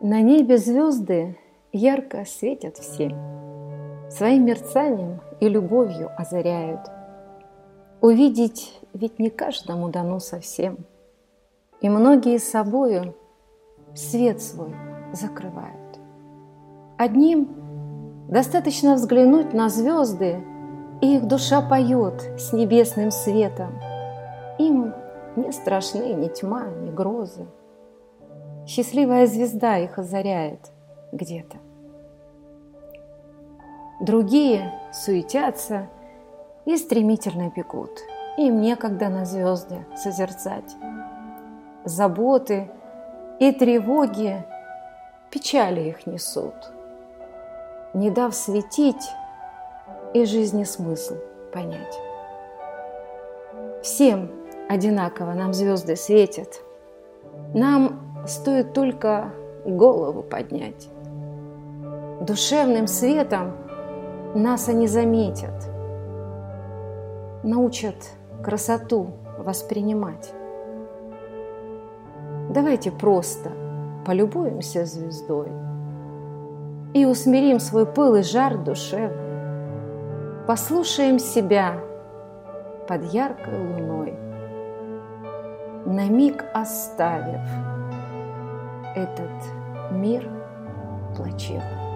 На небе звезды ярко светят все, Своим мерцанием и любовью озаряют. Увидеть ведь не каждому дано совсем, И многие собою свет свой закрывают. Одним достаточно взглянуть на звезды, И их душа поет с небесным светом. Им не страшны ни тьма, ни грозы, Счастливая звезда их озаряет где-то. Другие суетятся и стремительно бегут. Им некогда на звезды созерцать. Заботы и тревоги печали их несут, не дав светить и жизни смысл понять. Всем одинаково нам звезды светят. Нам стоит только голову поднять. Душевным светом нас они заметят, научат красоту воспринимать. Давайте просто полюбуемся звездой и усмирим свой пыл и жар душевный. Послушаем себя под яркой луной, на миг оставив этот мир плачевный.